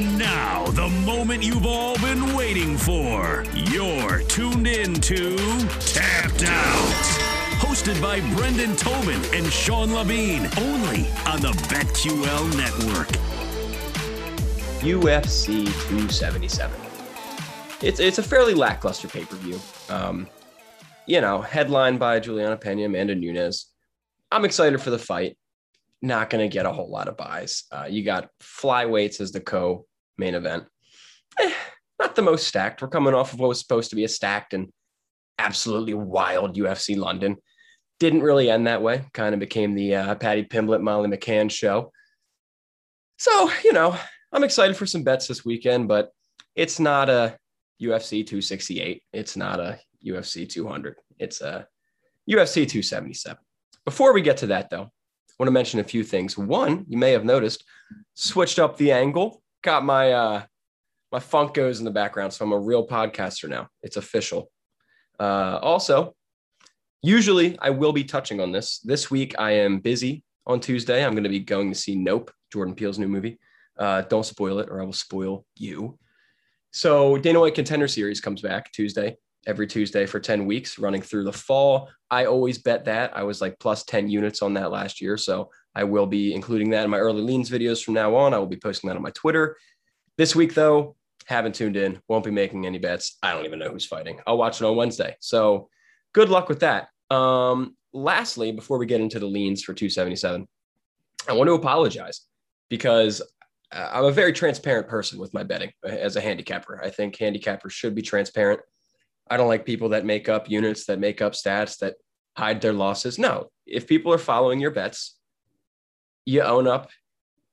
And now, the moment you've all been waiting for. You're tuned in to Tapped Out. Hosted by Brendan Tobin and Sean Levine, only on the BetQL network. UFC 277. It's it's a fairly lackluster pay per view. Um, you know, headlined by Juliana Pena, Amanda Nunes. I'm excited for the fight. Not going to get a whole lot of buys. Uh, you got flyweights as the co main event. Eh, not the most stacked. We're coming off of what was supposed to be a stacked and absolutely wild UFC London. Didn't really end that way. Kind of became the uh, Paddy Pimblett, Molly McCann show. So, you know, I'm excited for some bets this weekend, but it's not a UFC 268. It's not a UFC 200. It's a UFC 277. Before we get to that, though, I want to mention a few things. One, you may have noticed, switched up the angle, got my uh, my Funkos in the background, so I'm a real podcaster now. It's official. Uh, also, usually I will be touching on this. This week I am busy on Tuesday. I'm going to be going to see Nope, Jordan Peele's new movie. Uh, don't spoil it, or I will spoil you. So Dana White Contender Series comes back Tuesday, every Tuesday for 10 weeks, running through the fall. I always bet that. I was like plus 10 units on that last year. So I will be including that in my early leans videos from now on. I will be posting that on my Twitter. This week, though, haven't tuned in, won't be making any bets. I don't even know who's fighting. I'll watch it on Wednesday. So good luck with that. Um, lastly, before we get into the leans for 277, I want to apologize because I'm a very transparent person with my betting as a handicapper. I think handicappers should be transparent. I don't like people that make up units, that make up stats, that hide their losses. No, if people are following your bets, you own up,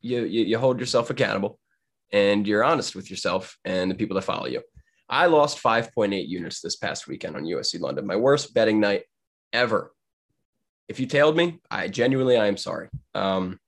you, you, you hold yourself accountable, and you're honest with yourself and the people that follow you. I lost 5.8 units this past weekend on UFC London, my worst betting night ever. If you tailed me, I genuinely I am sorry. Um,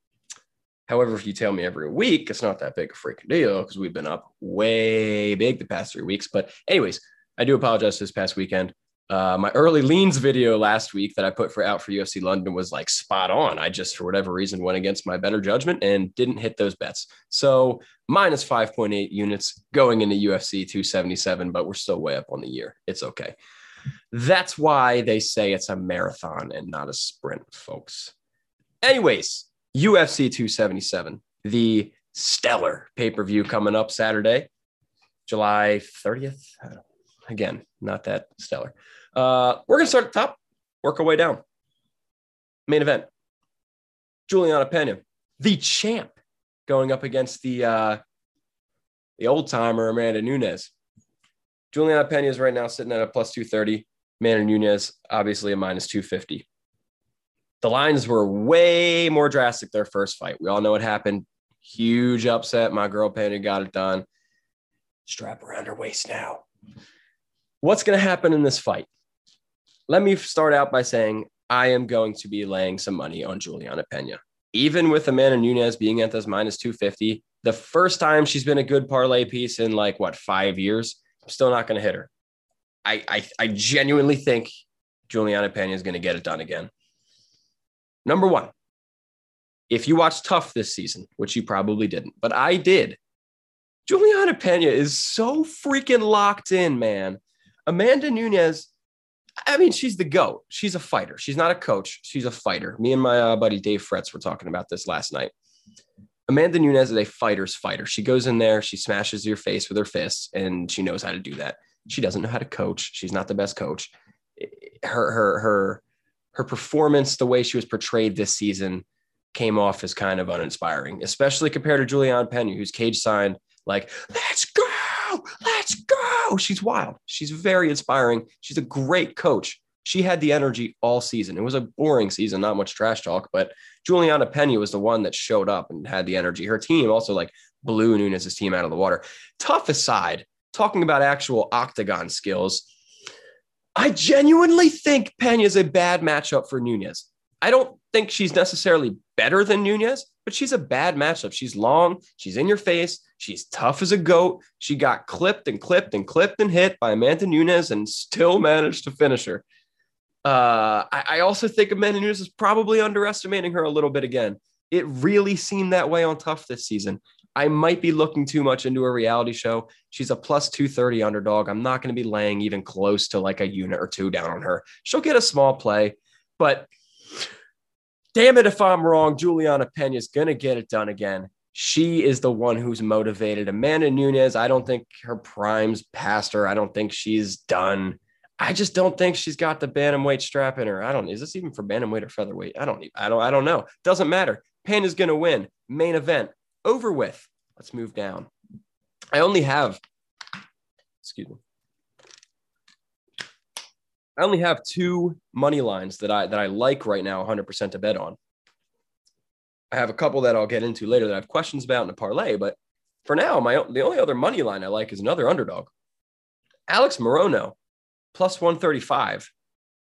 However, if you tell me every week, it's not that big a freaking deal because we've been up way big the past three weeks. But, anyways, I do apologize this past weekend. Uh, my early leans video last week that I put for out for UFC London was like spot on. I just, for whatever reason, went against my better judgment and didn't hit those bets. So minus 5.8 units going into UFC 277, but we're still way up on the year. It's okay. That's why they say it's a marathon and not a sprint, folks. Anyways, UFC 277, the stellar pay per view coming up Saturday, July 30th. Again, not that stellar. Uh, we're going to start at the top, work our way down. Main event Juliana Pena, the champ, going up against the uh, the old timer Amanda Nunes. Juliana Pena is right now sitting at a plus 230. Amanda Nunes, obviously a minus 250 the lines were way more drastic their first fight. We all know what happened. Huge upset. My girl Pena got it done. Strap around her waist now. What's going to happen in this fight? Let me start out by saying I am going to be laying some money on Juliana Pena. Even with Amanda Nunes being at this minus 250, the first time she's been a good parlay piece in like what, five years, I'm still not going to hit her. I, I, I genuinely think Juliana Pena is going to get it done again. Number one, if you watched TUF this season, which you probably didn't, but I did, Juliana Pena is so freaking locked in, man. Amanda Nunes, I mean, she's the GOAT. She's a fighter. She's not a coach. She's a fighter. Me and my uh, buddy Dave Fretz were talking about this last night. Amanda Nunes is a fighter's fighter. She goes in there, she smashes your face with her fists, and she knows how to do that. She doesn't know how to coach. She's not the best coach. Her her her her performance, the way she was portrayed this season, came off as kind of uninspiring, especially compared to Julianne Pena, who's cage signed like, let's go, let's go. Oh, she's wild. She's very inspiring. She's a great coach. She had the energy all season. It was a boring season, not much trash talk, but Juliana Pena was the one that showed up and had the energy. Her team also like blew Nunes's team out of the water. TUF aside, talking about actual octagon skills, I genuinely think Pena is a bad matchup for Nunes. I don't think she's necessarily better than Nunes, but she's a bad matchup. She's long, she's in your face, she's tough as a goat. She got clipped and clipped and clipped and hit by Amanda Nunes and still managed to finish her. Uh, I, I, also think Amanda Nunes is probably underestimating her a little bit again. It really seemed that way on TUF this season. I might be looking too much into a reality show. She's a plus 230 underdog. I'm not going to be laying even close to like a unit or two down on her. She'll get a small play, but damn it if I'm wrong. Juliana Pena is going to get it done again. She is the one who's motivated. Amanda Nunes, I don't think her prime's past her. I don't think she's done. I just don't think she's got the bantamweight strap in her. I don't. Is this even for bantamweight or featherweight? I don't. I don't. I don't know. Doesn't matter. Is going to win. Main event over with. Let's move down. I only have. Excuse me. I only have two money lines that I that I like right now 100% to bet on. I have a couple that I'll get into later that I have questions about in a parlay, but for now, my the only other money line I like is another underdog. Alex Morono plus 135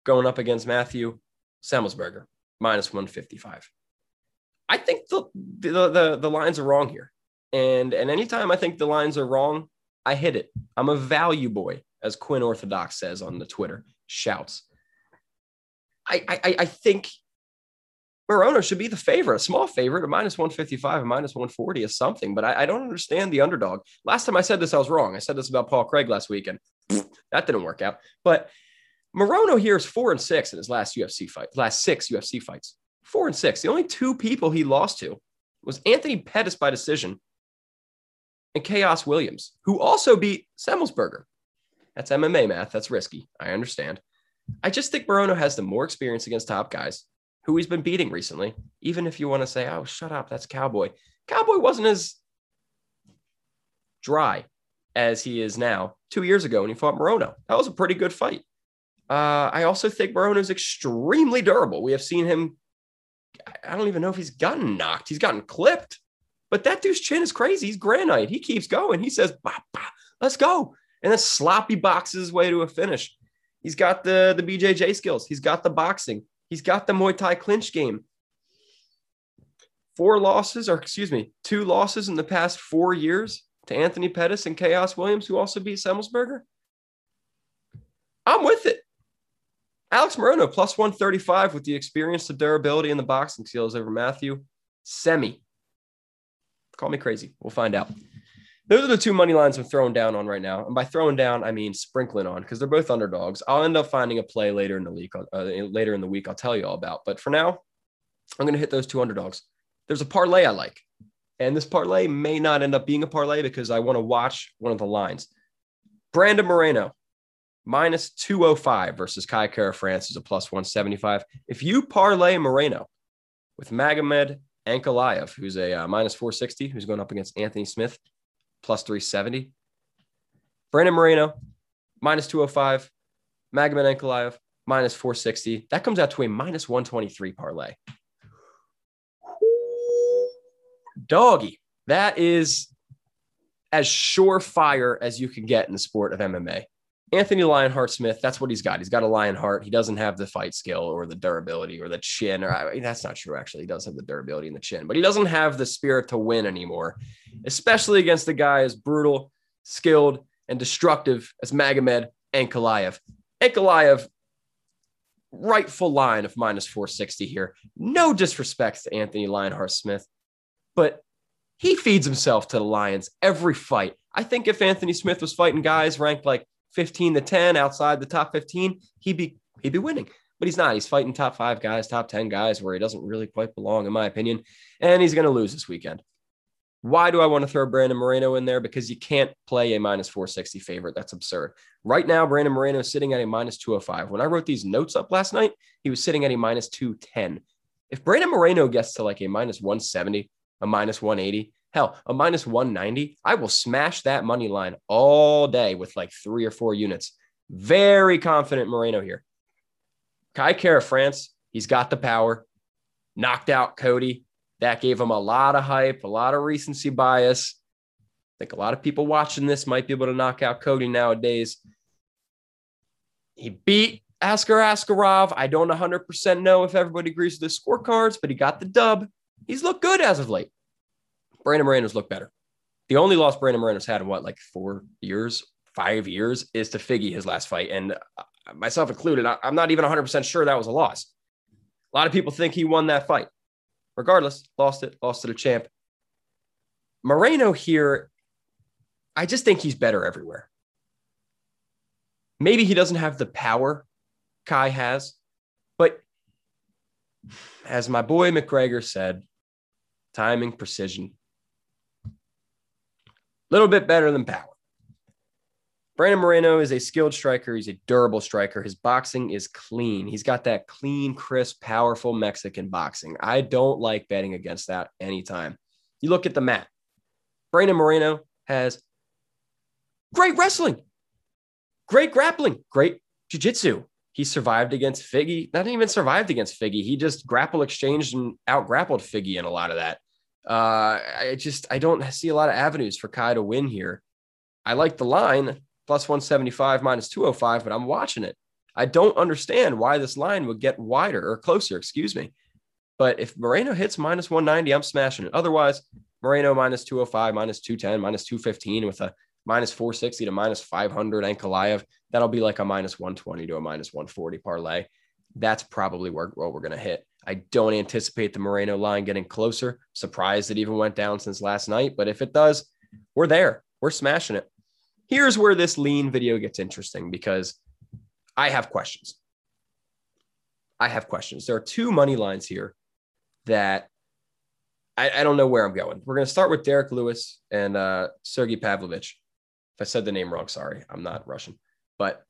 going up against Matthew Semelsberger, minus 155. I think the, the, the, the lines are wrong here. And, and anytime I think the lines are wrong, I hit it. I'm a value boy, as Quinn Orthodox says on the Twitter, shouts. I, I, I think Morono should be the favorite, a small favorite, a minus 155, a minus 140 is something, but I, I, don't understand the underdog. Last time I said this, I was wrong. I said this about Paul Craig last weekend. that didn't work out. But Morono here is four and six in his last UFC fight, last six UFC fights. Four and six. The only two people he lost to was Anthony Pettis by decision and Khaos Williams, who also beat Semelsberger. That's MMA math. That's risky. I understand. I just think Morono has the more experience against top guys who he's been beating recently. Even if you want to say, oh, shut up, that's Cowboy. Cowboy wasn't as dry as he is now two years ago when he fought Morono. That was a pretty good fight. Uh, I also think Morono is extremely durable. We have seen him. I don't even know if he's gotten knocked. He's gotten clipped, but that dude's chin is crazy. He's granite. He keeps going. He says, bah, bah, let's go. And then sloppy boxes his way to a finish. He's got the, the BJJ skills. He's got the boxing. He's got the Muay Thai clinch game. Four losses, or excuse me, two losses in the past four years to Anthony Pettis and Khaos Williams, who also beat Semelsberger? I'm with it. Alex Morono plus 135 with the experience, the durability, and the boxing skills over Matthew. Semi. Call me crazy. We'll find out. Those are the two money lines I'm throwing down on right now. And by throwing down, I mean sprinkling on because they're both underdogs. I'll end up finding a play later in the week. Uh, later in the week, I'll tell you all about. But for now, I'm going to hit those two underdogs. There's a parlay I like. And this parlay may not end up being a parlay because I want to watch one of the lines. Brandon Moreno, minus 205 versus Kai Kara-France is a plus 175. If you parlay Moreno with Magomed Ankalaev, who's a uh, minus 460, who's going up against Anthony Smith, plus 370. Brandon Moreno, minus 205. Magomed Ankalaev, minus 460. That comes out to a minus 123 parlay doggy. That is as surefire as you can get in the sport of MMA. Anthony Lionheart Smith, that's what he's got. He's got a lion heart. He doesn't have the fight skill or the durability or the chin. Or I that's not true, actually. He does have the durability and the chin, but he doesn't have the spirit to win anymore, especially against a guy as brutal, skilled, and destructive as Magomed Ankalaev. Ankalaev, rightful line of minus 460 here. No disrespect to Anthony Lionheart Smith but he feeds himself to the Lions every fight. I think if Anthony Smith was fighting guys ranked like 15 to 10 outside the top 15, he'd be he'd be winning. But he's not. He's fighting top five guys, top 10 guys where he doesn't really quite belong, in my opinion. And he's going to lose this weekend. Why do I want to throw Brandon Moreno in there? Because you can't play a minus 460 favorite. That's absurd. Right now, Brandon Moreno is sitting at a minus 205. When I wrote these notes up last night, he was sitting at a minus 210. If Brandon Moreno gets to like a minus 170, a minus 180. Hell, a minus 190. I will smash that money line all day with like three or four units. Very confident Moreno here. Kai Kara-France, he's got the power, knocked out Cody. That gave him a lot of hype, a lot of recency bias. I think a lot of people watching this might be able to knock out Cody nowadays. He beat Askar Askarov. I don't 100% know if everybody agrees with the scorecards, but he got the dub. He's looked good as of late. Brandon Moreno's looked better. The only loss Brandon Moreno's had in what, like four years, five years, is to Figgy his last fight. And uh, myself included, I'm not even 100% sure that was a loss. A lot of people think he won that fight. Regardless, lost it, lost to the champ. Moreno here, I just think he's better everywhere. Maybe he doesn't have the power Kai has, but as my boy McGregor said, timing, precision, little bit better than power. Brandon Moreno is a skilled striker. He's a durable striker. His boxing is clean. He's got that clean, crisp, powerful Mexican boxing. I don't like betting against that anytime. You look at the mat. Brandon Moreno has great wrestling, great grappling, great jiu-jitsu. He survived against Figgy, not even survived against Figgy. He just grapple exchanged and out grappled Figgy in a lot of that. Uh, I just I don't see a lot of avenues for Kai to win here. I like the line plus 175 minus 205, but I'm watching it. I don't understand why this line would get wider or closer, excuse me. But if Moreno hits minus 190, I'm smashing it. Otherwise, Moreno minus 205, minus 210, minus 215 with a minus 460 to minus 500 Ankalaev. That'll be like a minus 120 to a minus 140 parlay. That's probably where, what we're going to hit. I don't anticipate the Moreno line getting closer. Surprised it even went down since last night. But if it does, we're there. We're smashing it. Here's where this lean video gets interesting because I have questions. I have questions. There are two money lines here that I, I don't know where I'm going. We're going to start with Derrick Lewis and uh, Sergey Pavlovich. If I said the name wrong, sorry. I'm not Russian. But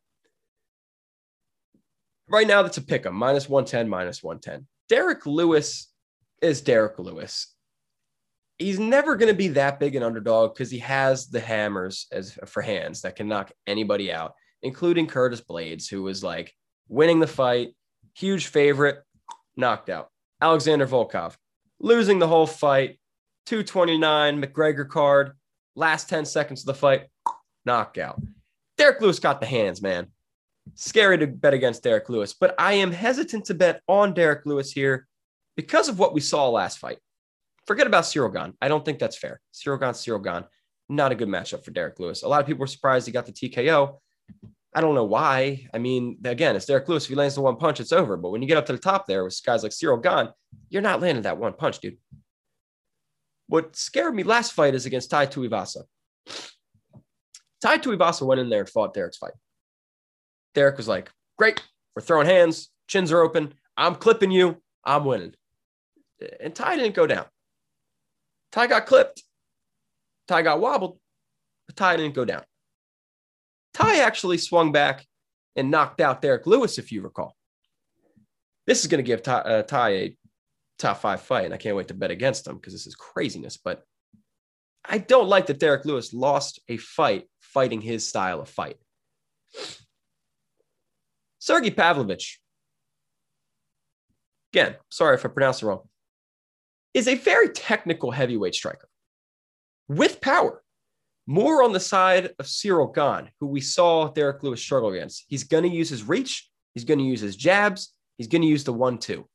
right now, that's a pick 'em minus 110, minus 110. Derrick Lewis is Derrick Lewis he's never going to be that big an underdog because he has the hammers as for hands that can knock anybody out, including Curtis Blaydes, who was like winning the fight, huge favorite, knocked out. Alexander Volkov losing the whole fight, 229 McGregor card, last 10 seconds of the fight, knockout. Derrick Lewis got the hands, man. Scary to bet against Derrick Lewis, but I am hesitant to bet on Derrick Lewis here because of what we saw last fight. Forget about Cyril Gane. I don't think that's fair. Cyril Gane, Cyril Gane. Not a good matchup for Derrick Lewis. A lot of people were surprised he got the TKO. I don't know why. I mean, again, it's Derrick Lewis. If he lands the one punch, it's over. But when you get up to the top there with guys like Cyril Gane, you're not landing that one punch, dude. What scared me last fight is against Tai Tuivasa. Tai Tuivasa went in there and fought Derrick's fight. Derrick was like, great, we're throwing hands, chins are open. I'm clipping you. I'm winning. And Tai didn't go down. Tai got clipped. Tai got wobbled, but Tai didn't go down. Tai actually swung back and knocked out Derrick Lewis, if you recall. This is going to give Tai, uh, Tai a top five fight, and I can't wait to bet against him because this is craziness. But I don't like that Derrick Lewis lost a fight fighting his style of fight. Sergey Pavlovich. Again, sorry if I pronounced it wrong is a very technical heavyweight striker with power, more on the side of Cyril Gane, who we saw Derrick Lewis struggle against. He's going to use his reach, he's going to use his jabs, he's going to use the one two.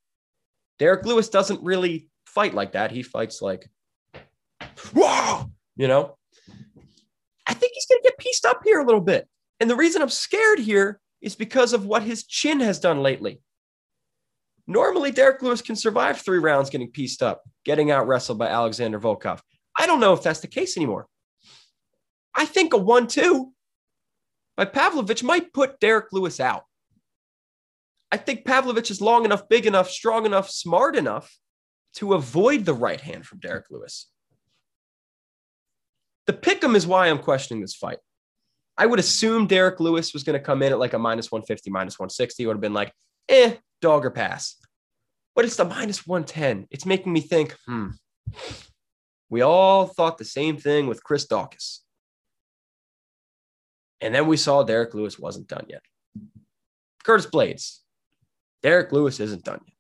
Derrick Lewis doesn't really fight like that. He fights like, whoa, you know. I think he's going to get pieced up here a little bit. And the reason I'm scared here is because of what his chin has done lately. Normally, Derrick Lewis can survive three rounds getting pieced up, getting out wrestled by Alexander Volkov. I don't know if that's the case anymore. I think a 1 2 by Pavlovich might put Derrick Lewis out. I think Pavlovich is long enough, big enough, strong enough, smart enough to avoid the right hand from Derrick Lewis. The pick 'em is why I'm questioning this fight. I would assume Derrick Lewis was going to come in at like a minus 150, minus 160. Would have been like, eh, dog or pass. But it's the minus 110. It's making me think, hmm, we all thought the same thing with Chris Daukaus. And then we saw Derrick Lewis wasn't done yet. Curtis Blaydes, Derrick Lewis isn't done yet.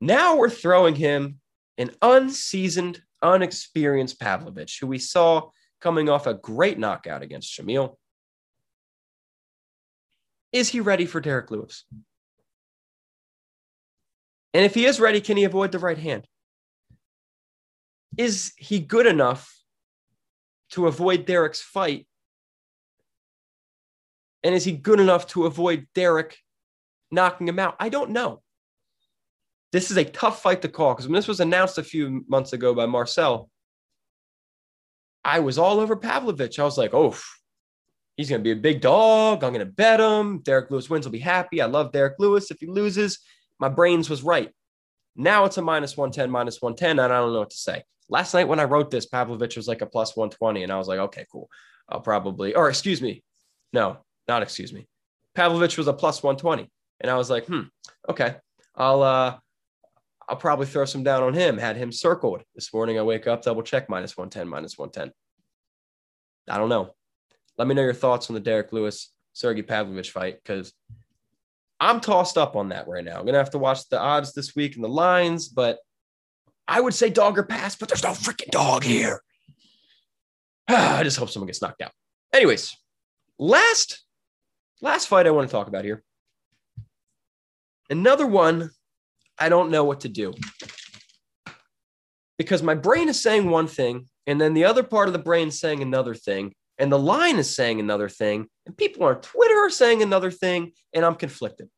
Now we're throwing him an unseasoned, unexperienced Pavlovich, who we saw coming off a great knockout against Shamil. Is he ready for Derrick Lewis? And if he is ready, can he avoid the right hand? Is he good enough to avoid Derrick's fight? And is he good enough to avoid Derrick knocking him out? I don't know. This is a tough fight to call because when this was announced a few months ago by Marcel, I was all over Pavlovich. I was like, oh, he's going to be a big dog. I'm going to bet him. Derrick Lewis wins. I'll be happy. I love Derrick Lewis. If he loses, my brains was right. Now it's a minus 110, minus 110, and I don't know what to say. Last night when I wrote this, Pavlovich was like a plus 120, and I was like, okay, cool. I'll probably, or excuse me. No, not excuse me. Pavlovich was a plus 120. And I was like, hmm, okay. I'll uh I'll probably throw some down on him. Had him circled. This morning I wake up, double check minus 110, minus 110. I don't know. Let me know your thoughts on the Derrick Lewis Sergey Pavlovich fight because I'm tossed up on that right now. I'm gonna have to watch the odds this week and the lines, but I would say dog or pass, but there's no freaking dog here. I just hope someone gets knocked out. Anyways, last last fight I want to talk about here. Another one I don't know what to do. Because my brain is saying one thing, and then the other part of the brain saying another thing, and the line is saying another thing, and people on Twitter are saying another thing, and I'm conflicted.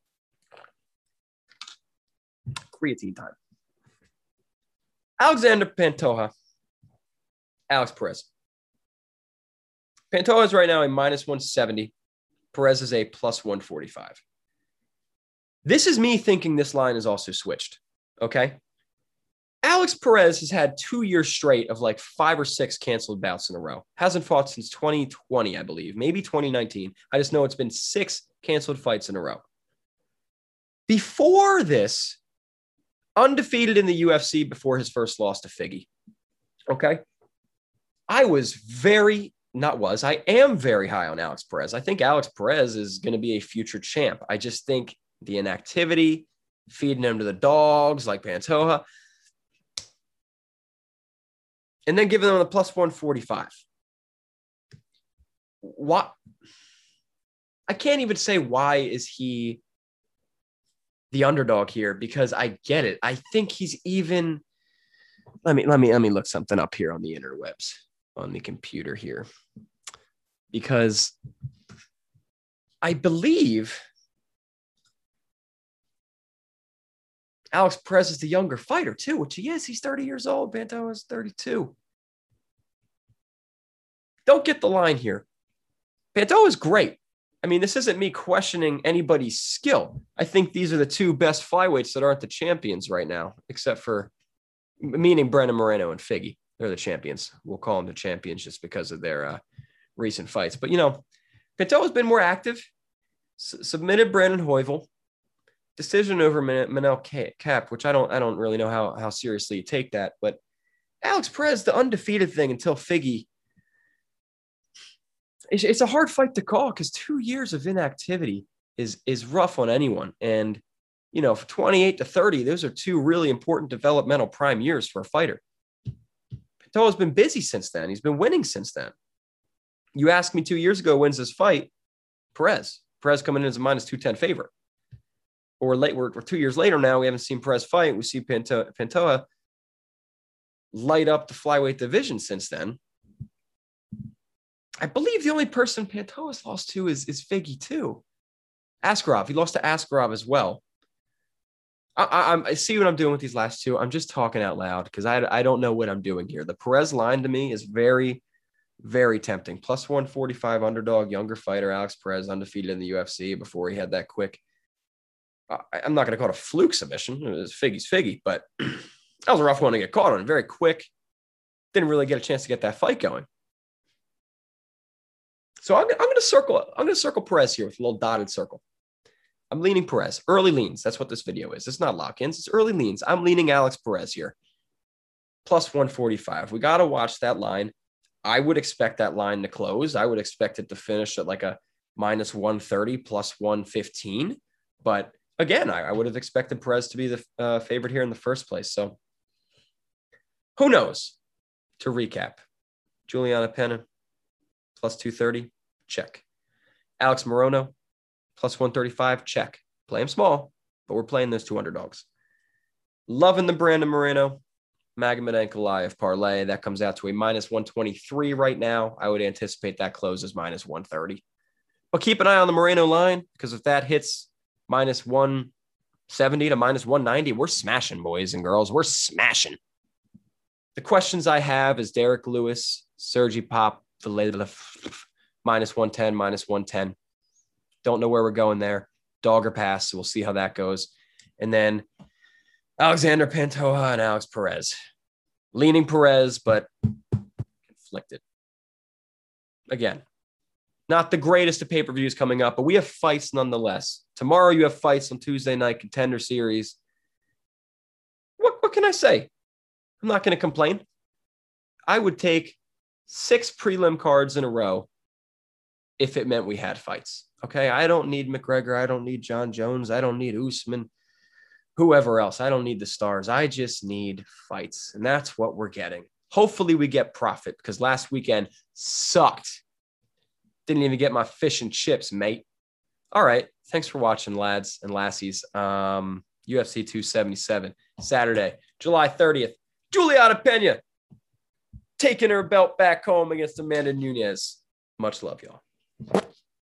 Creatine time. Alexander Pantoja, Alex Perez. Pantoja is right now a minus 170. Perez is a plus 145. This is me thinking this line is also switched. Okay. Alex Perez has had two years straight of like five or six canceled bouts in a row. Hasn't fought since 2020, I believe, maybe 2019. I just know it's been six canceled fights in a row. Before this, undefeated in the UFC before his first loss to Figgy. Okay. I was very, not was, I am very high on Alex Perez. I think Alex Perez is going to be a future champ. I just think the inactivity, feeding him to the dogs like Pantoja, and then giving them the plus 145. What? I can't even say why is he the underdog here because I get it. I think he's even let me let me let me look something up here on the interwebs on the computer here. Because I believe Alex Perez is the younger fighter too, which he is. He's 30 years old. Banto is 32. Don't get the line here. Panto is great. I mean, this isn't me questioning anybody's skill. I think these are the two best flyweights that aren't the champions right now, except for meaning Brandon Moreno and Figgy. They're the champions. We'll call them the champions just because of their uh, recent fights. But you know, Pinto has been more active. S- submitted Brandon Royval decision over Manel Kape, which I don't I don't really know how how seriously you take that, but Alex Perez, the undefeated thing until Figgy. It's, it's a hard fight to call because two years of inactivity is is rough on anyone, and you know, for 28 to 30, those are two really important developmental prime years for a fighter. Pinto's been busy since then. He's been winning since then. You asked me two years ago, when's this fight? Perez. Perez coming in as a minus 210 favorite or late, we're, we're, two years later now. We haven't seen Perez fight. We see Pantoja light up the flyweight division since then. I believe the only person Pantoja's lost to is, is Figgy too. Askarov. He lost to Askarov as well. I, I, I, see what I'm doing with these last two. I'm just talking out loud because I, I don't know what I'm doing here. The Perez line to me is very, very tempting. Plus 145 underdog, younger fighter, Alex Perez, undefeated in the UFC before he had that quick I'm not going to call it a fluke submission. It was Figgy's Figgy, but that was a rough one to get caught on. Very quick. Didn't really get a chance to get that fight going. So I'm, I'm going to circle. I'm going to circle Perez here with a little dotted circle. I'm leaning Perez. Early leans. That's what this video is. It's not lock-ins. It's early leans. I'm leaning Alex Perez here. Plus 145. We got to watch that line. I would expect that line to close. I would expect it to finish at like a minus 130 plus 115. But again, I, I would have expected Perez to be the uh, favorite here in the first place. So who knows? To recap, Juliana Pena plus 230, check. Alex Morono plus 135, check. Play him small, but we're playing those two underdogs. Loving the Brandon Moreno, Magomed Ankalaev parlay. That comes out to a minus 123 right now. I would anticipate that closes minus 130. But keep an eye on the Moreno line because if that hits minus 170 to minus 190, we're smashing, boys and girls. We're smashing. The questions I have is Derrick Lewis, Sergi Pop, the minus 110, minus 110. Don't know where we're going there. Dog or pass. So we'll see how that goes. And then Alexander Pantoja and Alex Perez. Leaning Perez, but conflicted. Again, not the greatest of pay per views coming up, but we have fights nonetheless. Tomorrow you have fights on Tuesday night contender series. What, what can I say? I'm not going to complain. I would take six prelim cards in a row if it meant we had fights. Okay. I don't need McGregor. I don't need Jon Jones. I don't need Usman, whoever else. I don't need the stars. I just need fights. And that's what we're getting. Hopefully we get profit because last weekend sucked. Didn't even get my fish and chips, mate. All right. Thanks for watching, lads and lassies. Um, UFC 277, Saturday, July 30th. Juliana Pena taking her belt back home against Amanda Nunes. Much love, y'all.